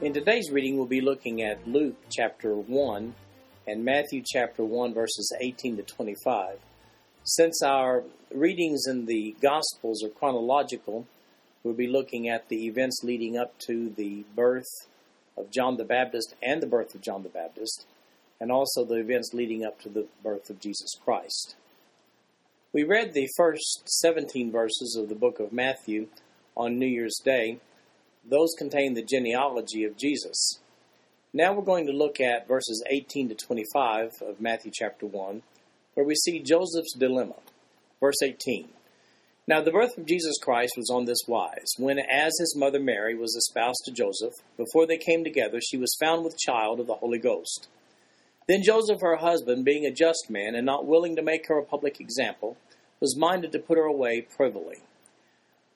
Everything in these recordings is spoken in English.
In today's reading, we'll be looking at Luke chapter 1 and Matthew chapter 1, verses 18 to 25. Since our readings in the Gospels are chronological, we'll be looking at the events leading up to the birth of John the Baptist and the birth of John the Baptist, and also the events leading up to the birth of Jesus Christ. We read the first 17 verses of the book of Matthew on New Year's Day. Those contain the genealogy of Jesus. Now we're going to look at verses 18 to 25 of Matthew chapter 1, where we see Joseph's dilemma. Verse 18 Now the birth of Jesus Christ was on this wise. When, as his mother Mary was espoused to Joseph, before they came together, she was found with child of the Holy Ghost. Then Joseph, her husband, being a just man, and not willing to make her a public example, was minded to put her away privily.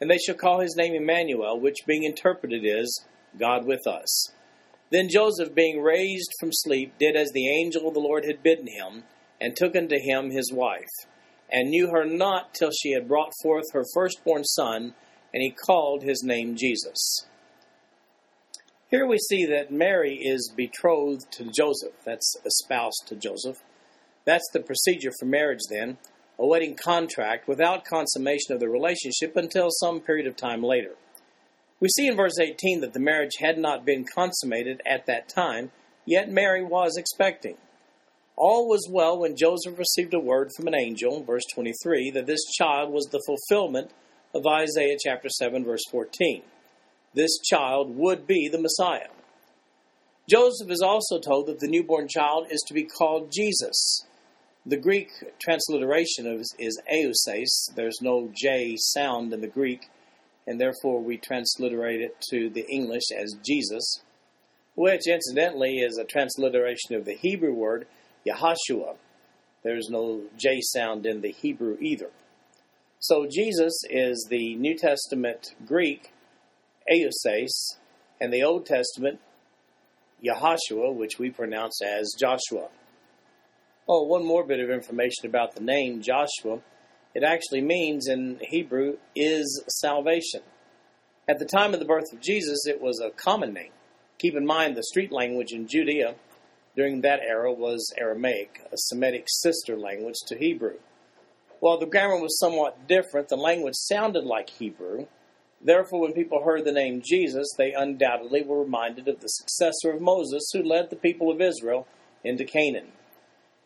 and they shall call his name Emmanuel, which being interpreted is, God with us. Then Joseph, being raised from sleep, did as the angel of the Lord had bidden him, and took unto him his wife, and knew her not till she had brought forth her firstborn son, and he called his name Jesus. Here we see that Mary is betrothed to Joseph. That's espoused to Joseph. That's the procedure for marriage then, awaiting contract without consummation of the relationship until some period of time later. We see in verse 18 that the marriage had not been consummated at that time, yet Mary was expecting. All was well when Joseph received a word from an angel, verse 23, that this child was the fulfillment of Isaiah chapter 7, verse 14 this child would be the Messiah. Joseph is also told that the newborn child is to be called Jesus. The Greek transliteration of is Iesous. There's no J sound in the Greek, and therefore we transliterate it to the English as Jesus, which incidentally is a transliteration of the Hebrew word Yahashua. There's no J sound in the Hebrew either. So Jesus is the New Testament Greek Iesous, and the Old Testament, Yahashua, which we pronounce as Joshua. Oh, one more bit of information about the name Joshua. It actually means in Hebrew is salvation. At the time of the birth of Jesus, it was a common name. Keep in mind the street language in Judea during that era was Aramaic, a Semitic sister language to Hebrew. While the grammar was somewhat different, the language sounded like Hebrew, Therefore, when people heard the name Jesus, they undoubtedly were reminded of the successor of Moses who led the people of Israel into Canaan.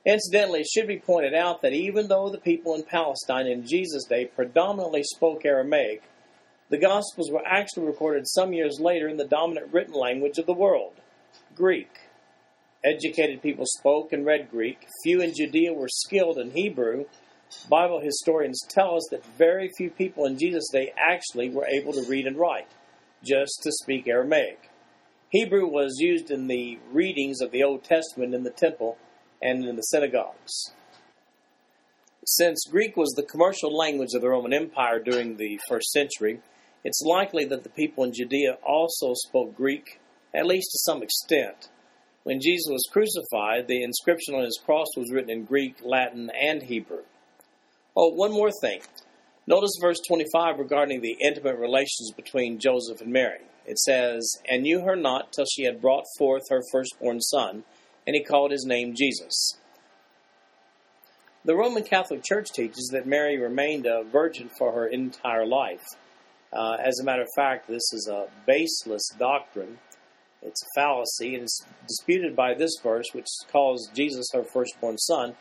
Incidentally, it should be pointed out that even though the people in Palestine in Jesus' day predominantly spoke Aramaic, the Gospels were actually recorded some years later in the dominant written language of the world, Greek. Educated people spoke and read Greek. Few in Judea were skilled in Hebrew, Bible historians tell us that very few people in Jesus' day actually were able to read and write, just to speak Aramaic. Hebrew was used in the readings of the Old Testament in the temple and in the synagogues. Since Greek was the commercial language of the Roman Empire during the first century, it's likely that the people in Judea also spoke Greek, at least to some extent. When Jesus was crucified, the inscription on his cross was written in Greek, Latin, and Hebrew. Oh, one more thing. Notice verse 25 regarding the intimate relations between Joseph and Mary. It says, And knew her not till she had brought forth her firstborn son, and he called his name Jesus. The Roman Catholic Church teaches that Mary remained a virgin for her entire life. Uh, as a matter of fact, this is a baseless doctrine. It's a fallacy, and it's disputed by this verse, which calls Jesus her firstborn son,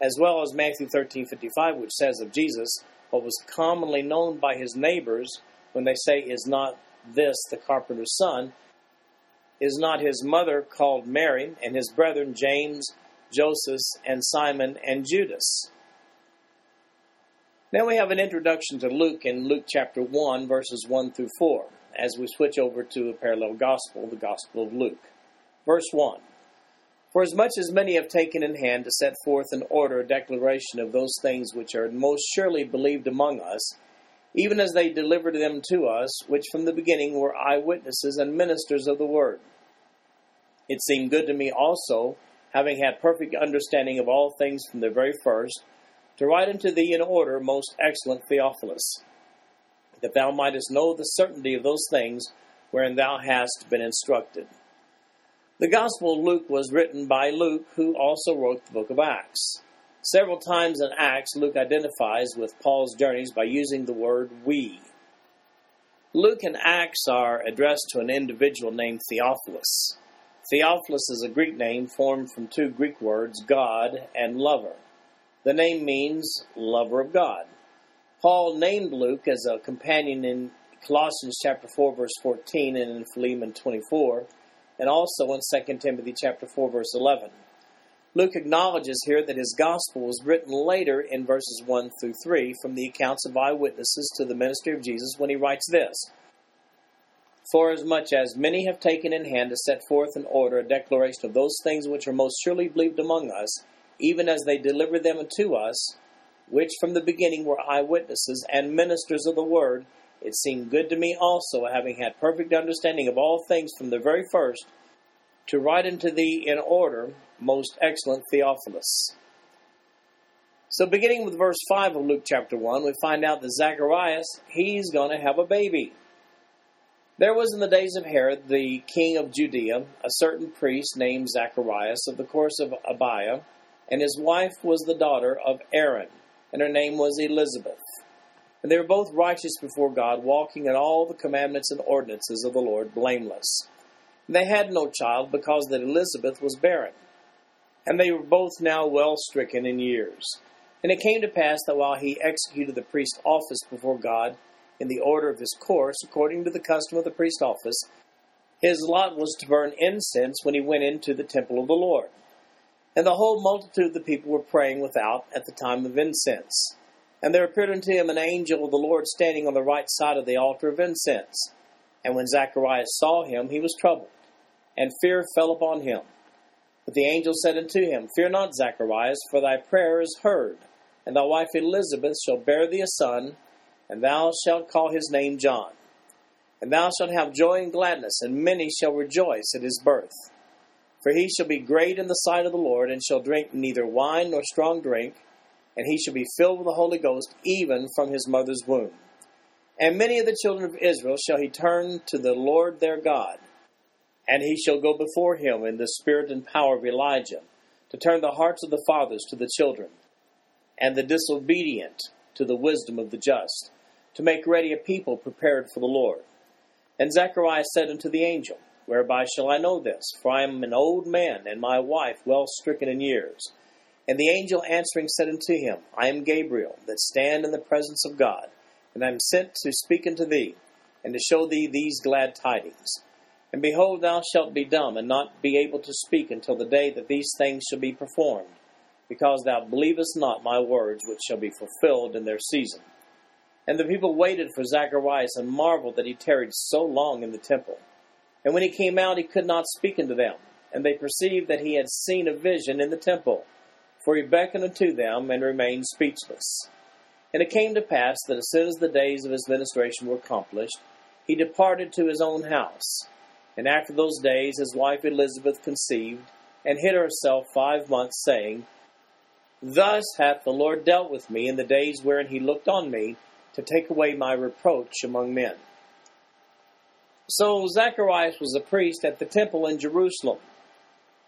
as well as Matthew 13:55, which says of Jesus, what was commonly known by his neighbors when they say, "Is not this the carpenter's son?" Is not his mother called Mary, and his brethren James, Joseph, and Simon, and Judas? Now we have an introduction to Luke in Luke chapter 1, verses 1 through 4, as we switch over to a parallel gospel, the Gospel of Luke. Verse 1 For as much as many have taken in hand to set forth in order a declaration of those things which are most surely believed among us, even as they delivered them to us, which from the beginning were eyewitnesses and ministers of the word. It seemed good to me also, having had perfect understanding of all things from the very first, to write unto thee in order, most excellent Theophilus, that thou mightest know the certainty of those things wherein thou hast been instructed. The Gospel of Luke was written by Luke, who also wrote the book of Acts. Several times in Acts, Luke identifies with Paul's journeys by using the word we. Luke and Acts are addressed to an individual named Theophilus. Theophilus is a Greek name formed from two Greek words, God and lover. The name means lover of God. Paul named Luke as a companion in Colossians chapter 4 verse 14 and in Philemon 24 and also in 2 Timothy chapter 4 verse 11. Luke acknowledges here that his gospel was written later in verses 1 through 3 from the accounts of eyewitnesses to the ministry of Jesus when he writes this For as many have taken in hand to set forth in order a declaration of those things which are most surely believed among us, even as they delivered them unto us, which from the beginning were eyewitnesses and ministers of the word, it seemed good to me also, having had perfect understanding of all things from the very first, to write unto thee in order, most excellent Theophilus. So, beginning with verse 5 of Luke chapter 1, we find out that Zacharias, he's going to have a baby. There was in the days of Herod, the king of Judea, a certain priest named Zacharias of the course of Abia and his wife was the daughter of Aaron, and her name was Elizabeth. And they were both righteous before God, walking in all the commandments and ordinances of the Lord blameless. They had no child, because that Elizabeth was barren. And they were both now well stricken in years. And it came to pass that while he executed the priest's office before God, in the order of his course, according to the custom of the priest's office, his lot was to burn incense when he went into the temple of the Lord. And the whole multitude of the people were praying without at the time of incense. And there appeared unto him an angel of the Lord standing on the right side of the altar of incense. And when Zacharias saw him, he was troubled, and fear fell upon him. But the angel said unto him, Fear not, Zacharias, for thy prayer is heard, and thy wife Elizabeth shall bear thee a son, and thou shalt call his name John. And thou shalt have joy and gladness, and many shall rejoice at his birth for he shall be great in the sight of the Lord, and shall drink neither wine nor strong drink, and he shall be filled with the Holy Ghost even from his mother's womb. And many of the children of Israel shall he turn to the Lord their God, and he shall go before him in the spirit and power of Elijah, to turn the hearts of the fathers to the children, and the disobedient to the wisdom of the just, to make ready a people prepared for the Lord. And Zechariah said unto the angel, Whereby shall I know this? For I am an old man, and my wife well stricken in years. And the angel answering said unto him, I am Gabriel, that stand in the presence of God, and I am sent to speak unto thee, and to show thee these glad tidings. And behold, thou shalt be dumb, and not be able to speak until the day that these things shall be performed, because thou believest not my words, which shall be fulfilled in their season. And the people waited for Zacharias, and marveled that he tarried so long in the temple. And when he came out, he could not speak unto them. And they perceived that he had seen a vision in the temple. For he beckoned unto them and remained speechless. And it came to pass that as soon as the days of his ministration were accomplished, he departed to his own house. And after those days, his wife Elizabeth conceived, and hid herself five months, saying, Thus hath the Lord dealt with me in the days wherein he looked on me, to take away my reproach among men. So Zacharias was a priest at the temple in Jerusalem.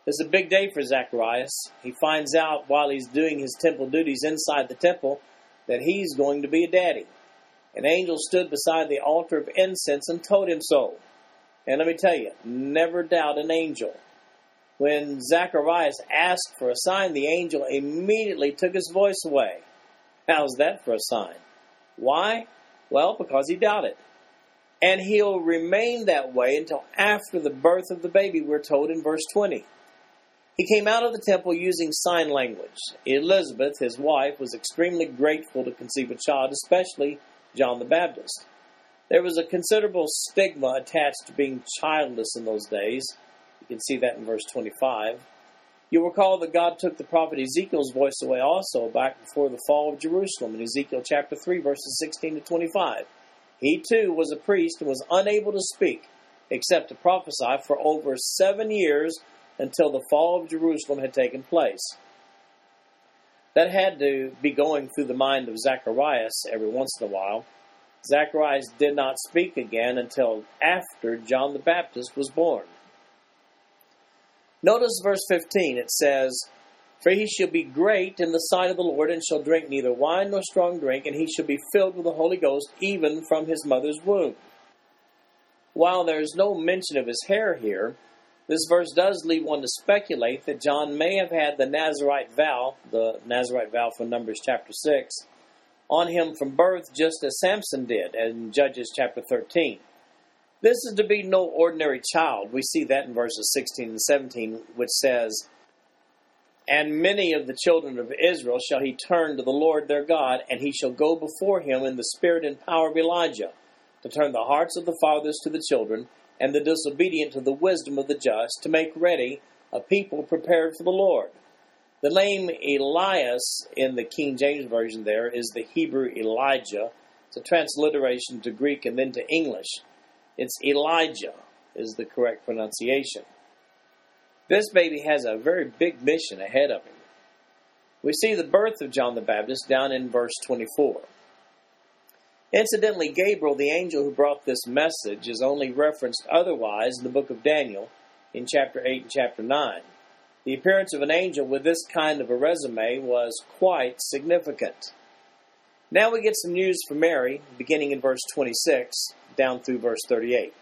It's a big day for Zacharias. He finds out while he's doing his temple duties inside the temple that he's going to be a daddy. An angel stood beside the altar of incense and told him so. And let me tell you, never doubt an angel. When Zacharias asked for a sign, the angel immediately took his voice away. How's that for a sign? Why? Well, because he doubted. And he'll remain that way until after the birth of the baby, we're told in verse 20. He came out of the temple using sign language. Elizabeth, his wife, was extremely grateful to conceive a child, especially John the Baptist. There was a considerable stigma attached to being childless in those days. You can see that in verse 25. You'll recall that God took the prophet Ezekiel's voice away also back before the fall of Jerusalem in Ezekiel chapter 3, verses 16 to 25. He too was a priest and was unable to speak except to prophesy for over seven years until the fall of Jerusalem had taken place. That had to be going through the mind of Zacharias every once in a while. Zacharias did not speak again until after John the Baptist was born. Notice verse 15. It says, For he shall be great in the sight of the Lord, and shall drink neither wine nor strong drink, and he shall be filled with the Holy Ghost even from his mother's womb. While there is no mention of his hair here, this verse does lead one to speculate that John may have had the Nazarite vow, the Nazarite vow from Numbers chapter 6, on him from birth, just as Samson did in Judges chapter 13. This is to be no ordinary child. We see that in verses 16 and 17, which says, And many of the children of Israel shall he turn to the Lord their God, and he shall go before him in the spirit and power of Elijah, to turn the hearts of the fathers to the children, and the disobedient to the wisdom of the just, to make ready a people prepared for the Lord. The name Elias in the King James Version there is the Hebrew Elijah. It's a transliteration to Greek and then to English. It's Elijah, is the correct pronunciation. This baby has a very big mission ahead of him. We see the birth of John the Baptist down in verse 24. Incidentally, Gabriel, the angel who brought this message, is only referenced otherwise in the book of Daniel in chapter 8 and chapter 9. The appearance of an angel with this kind of a resume was quite significant. Now we get some news from Mary, beginning in verse 26 down through verse 38.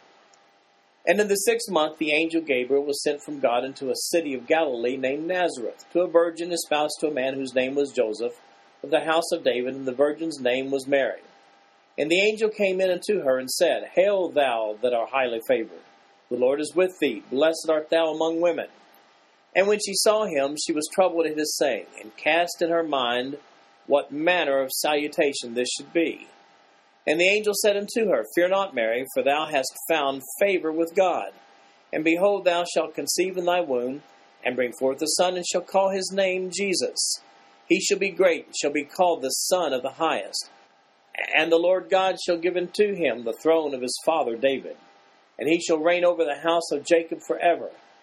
And in the sixth month, the angel Gabriel was sent from God into a city of Galilee named Nazareth, to a virgin espoused to a man whose name was Joseph, of the house of David, and the virgin's name was Mary. And the angel came in unto her and said, Hail, thou that art highly favored! The Lord is with thee. Blessed art thou among women. And when she saw him, she was troubled at his saying, and cast in her mind what manner of salutation this should be. And the angel said unto her, Fear not, Mary, for thou hast found favor with God. And behold, thou shalt conceive in thy womb, and bring forth a son, and shall call his name Jesus. He shall be great, and shall be called the Son of the Highest and the Lord God shall give unto him the throne of his father David. And he shall reign over the house of Jacob forever,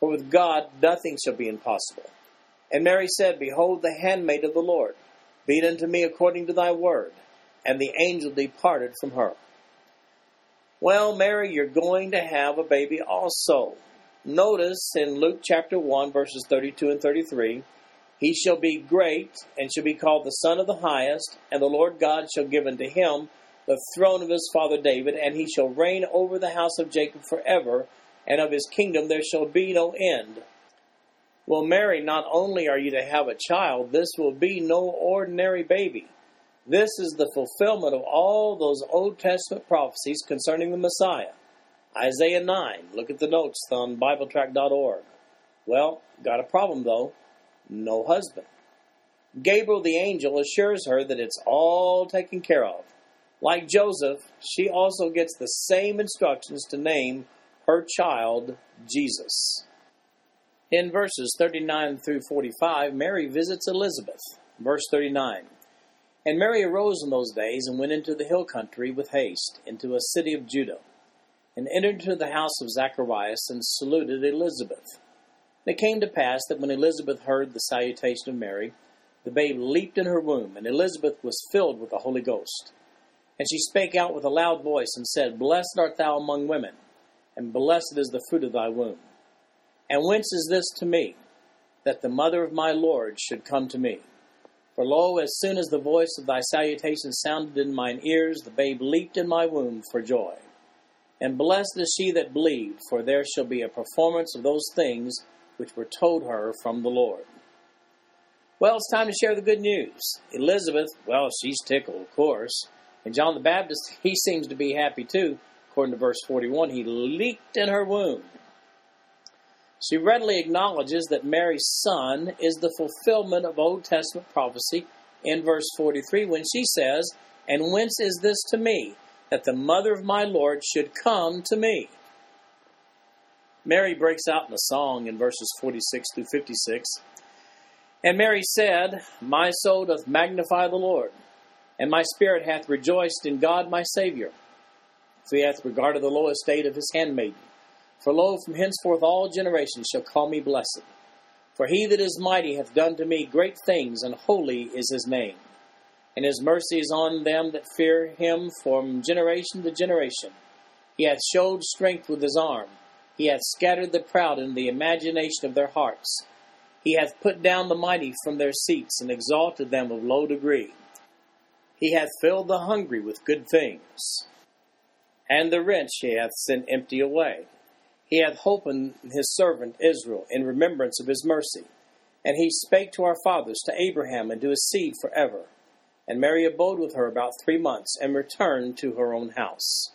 For with God nothing shall be impossible. And Mary said, Behold, the handmaid of the Lord, be it unto me according to thy word. And the angel departed from her. Well, Mary, you're going to have a baby also. Notice in Luke chapter 1, verses 32 and 33 he shall be great, and shall be called the Son of the Highest, and the Lord God shall give unto him the throne of his father David, and he shall reign over the house of Jacob forever, and of his kingdom there shall be no end. Well, Mary, not only are you to have a child, this will be no ordinary baby. This is the fulfillment of all those Old Testament prophecies concerning the Messiah. Isaiah 9. Look at the notes on BibleTrack.org. Well, got a problem though no husband. Gabriel the angel assures her that it's all taken care of. Like Joseph, she also gets the same instructions to name her child Jesus. In verses 39 through 45, Mary visits Elizabeth. Verse 39 And Mary arose in those days and went into the hill country with haste, into a city of Judah, and entered into the house of Zacharias and saluted Elizabeth. And it came to pass that when Elizabeth heard the salutation of Mary, the babe leaped in her womb, and Elizabeth was filled with the Holy Ghost. And she spake out with a loud voice and said, Blessed art thou among women, and blessed is the fruit of thy womb. And whence is this to me, that the mother of my Lord should come to me? For lo, as soon as the voice of thy salutation sounded in mine ears, the babe leaped in my womb for joy. And blessed is she that believed, for there shall be a performance of those things which were told her from the Lord. Well, it's time to share the good news. Elizabeth, well, she's tickled, of course. And John the Baptist, he seems to be happy too. According to verse 41, he leaked in her womb. She readily acknowledges that Mary's son is the fulfillment of Old Testament prophecy in verse 43 when she says, And whence is this to me, that the mother of my Lord should come to me? Mary breaks out in a song in verses 46 through 56. And Mary said, My soul doth magnify the Lord, and my spirit hath rejoiced in God my Saviour, he hath regarded the low estate of his handmaiden. For lo, from henceforth all generations shall call me blessed. For he that is mighty hath done to me great things, and holy is his name. And his mercy is on them that fear him from generation to generation. He hath showed strength with his arm. He hath scattered the proud in the imagination of their hearts. He hath put down the mighty from their seats, and exalted them of low degree. He hath filled the hungry with good things, and the rich he hath sent empty away. He hath holpen his servant Israel in remembrance of his mercy. And he spake to our fathers, to Abraham, and to his seed forever. And Mary abode with her about three months, and returned to her own house.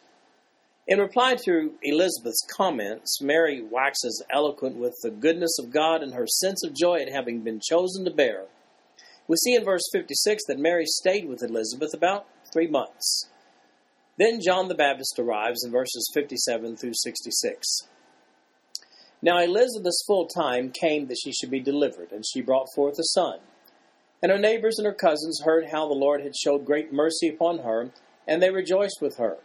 In reply to Elizabeth's comments, Mary waxes eloquent with the goodness of God and her sense of joy at having been chosen to bear. We see in verse 56 that Mary stayed with Elizabeth about three months. Then John the Baptist arrives in verses 57 through 66. Now Elizabeth's full time came that she should be delivered, and she brought forth a son. And her neighbors and her cousins heard how the Lord had showed great mercy upon her, and they rejoiced with her.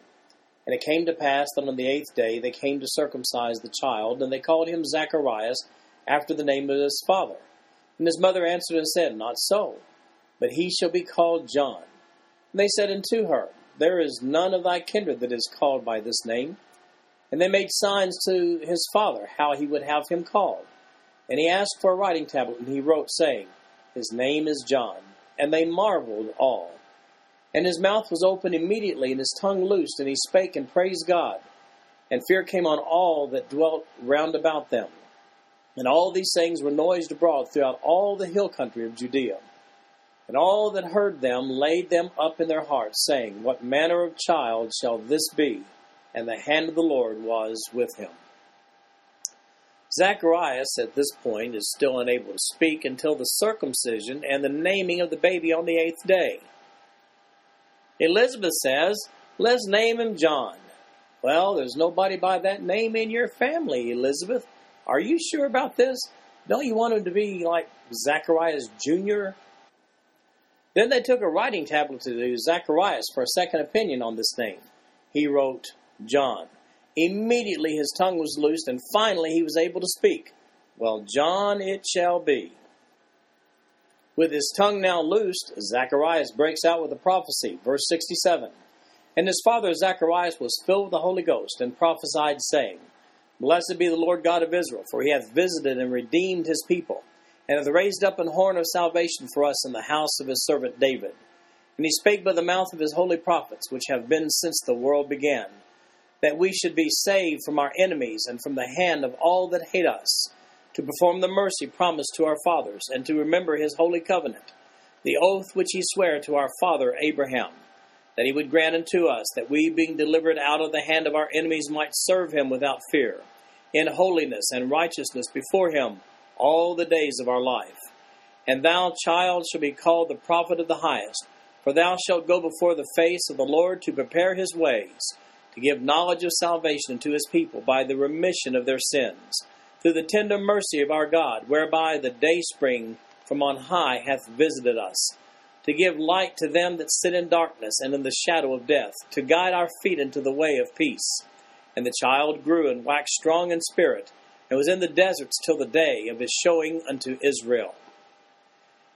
And it came to pass that on the eighth day they came to circumcise the child, and they called him Zacharias, after the name of his father. And his mother answered and said, Not so, but he shall be called John. And they said unto her, There is none of thy kindred that is called by this name. And they made signs to his father how he would have him called. And he asked for a writing tablet, and he wrote, saying, His name is John. And they marveled all. And his mouth was opened immediately, and his tongue loosed, and he spake and praised God. And fear came on all that dwelt round about them. And all these things were noised abroad throughout all the hill country of Judea. And all that heard them laid them up in their hearts, saying, What manner of child shall this be? and the hand of the Lord was with him. Zacharias, at this point, is still unable to speak until the circumcision and the naming of the baby on the eighth day. Elizabeth says, Let's name him John. Well, there's nobody by that name in your family, Elizabeth. Are you sure about this? Don't you want him to be like Zacharias Jr.? Then they took a writing tablet to Zacharias for a second opinion on this thing. He wrote, John. Immediately his tongue was loosed, and finally he was able to speak. Well, John it shall be. With his tongue now loosed, Zacharias breaks out with a prophecy. Verse 67. And his father Zacharias was filled with the Holy Ghost, and prophesied, saying, Blessed be the Lord God of Israel, for he hath visited and redeemed his people, and hath raised up an horn of salvation for us in the house of his servant David. And he spake by the mouth of his holy prophets, which have been since the world began that we should be saved from our enemies and from the hand of all that hate us, to perform the mercy promised to our fathers, and to remember his holy covenant, the oath which he sware to our father Abraham, that he would grant unto us that we, being delivered out of the hand of our enemies, might serve him without fear, in holiness and righteousness before him all the days of our life. And thou, child, shall be called the prophet of the highest, for thou shalt go before the face of the Lord to prepare his ways to give knowledge of salvation to his people by the remission of their sins, through the tender mercy of our God, whereby the day spring from on high hath visited us, to give light to them that sit in darkness and in the shadow of death, to guide our feet into the way of peace. And the child grew and waxed strong in spirit, and was in the deserts till the day of his showing unto Israel.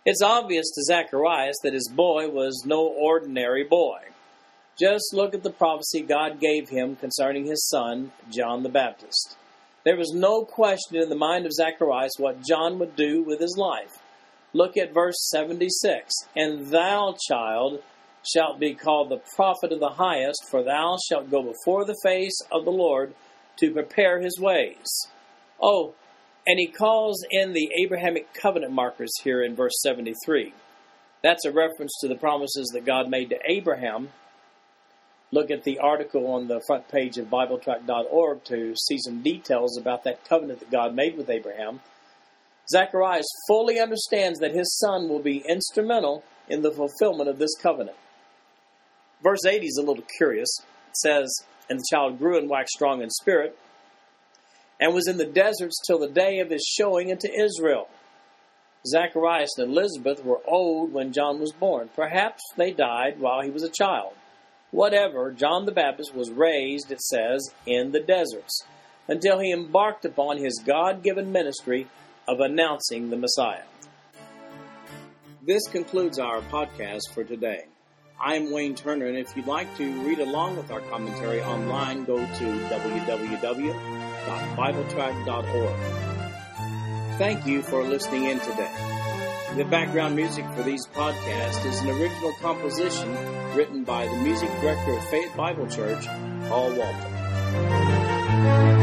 It's obvious to Zacharias that his boy was no ordinary boy. Just look at the prophecy God gave him concerning his son, John the Baptist. There was no question in the mind of Zacharias what John would do with his life. Look at verse 76. And thou, child, shalt be called the prophet of the highest, for thou shalt go before the face of the Lord to prepare his ways. Oh, and he calls in the Abrahamic covenant markers here in verse 73. That's a reference to the promises that God made to Abraham. Look at the article on the front page of BibleTrack.org to see some details about that covenant that God made with Abraham. Zacharias fully understands that his son will be instrumental in the fulfillment of this covenant. Verse 80 is a little curious. It says, And the child grew and waxed strong in spirit, and was in the deserts till the day of his showing into Israel. Zacharias and Elizabeth were old when John was born. Perhaps they died while he was a child. Whatever, John the Baptist was raised, it says, in the deserts until he embarked upon his God given ministry of announcing the Messiah. This concludes our podcast for today. I'm Wayne Turner, and if you'd like to read along with our commentary online, go to www.bibletrack.org. Thank you for listening in today. The background music for these podcasts is an original composition written by the music director of Faith Bible Church, Paul Walton.